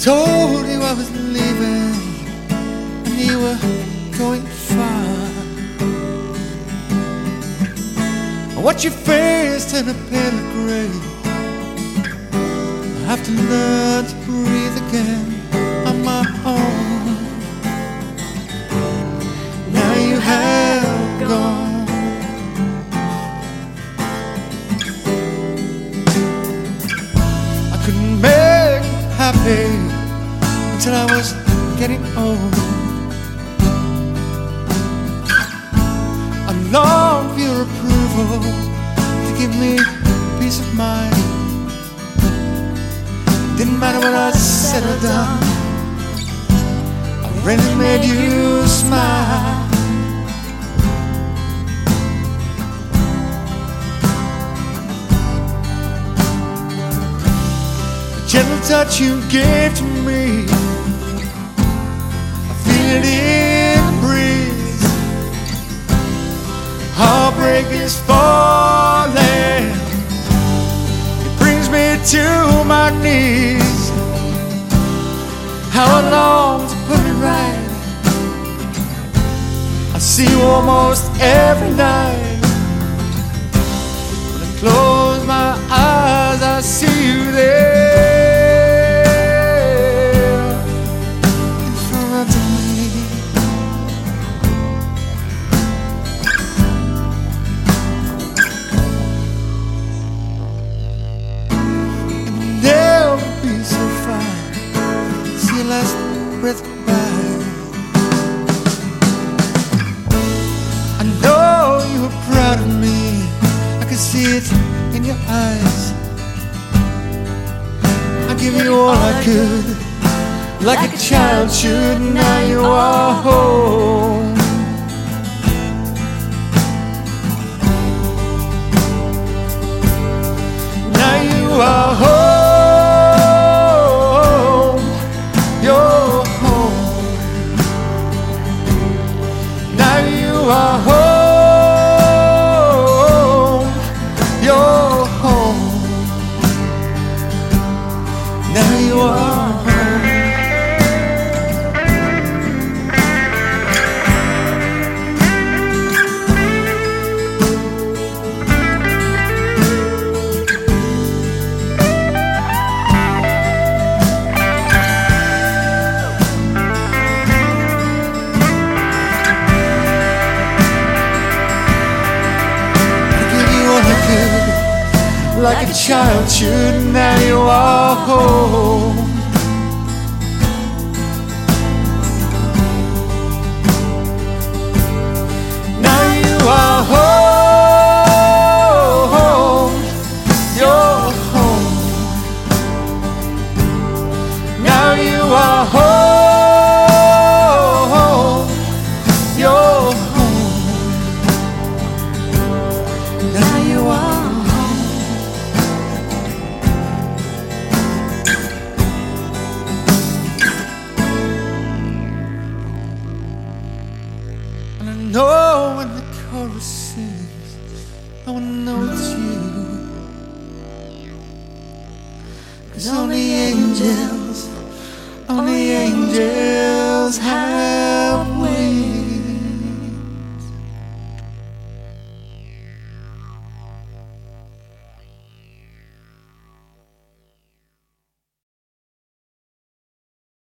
Told you I was leaving and you were going far. I watch your face turn a pale gray. I have to learn to breathe again until I was getting old. I long for your approval to give me peace of mind. Didn't matter what I said or done, I really made you gentle touch you gave to me, I feel it in the breeze. Heartbreak is falling. It brings me to my knees. How I long to put it right. I see you almost every night. When I close breath goodbye. I know you were proud of me. I could see it in your eyes. I give you all I could, like a child should. Now you are home. Like a child should. Now you are home. It's only angel.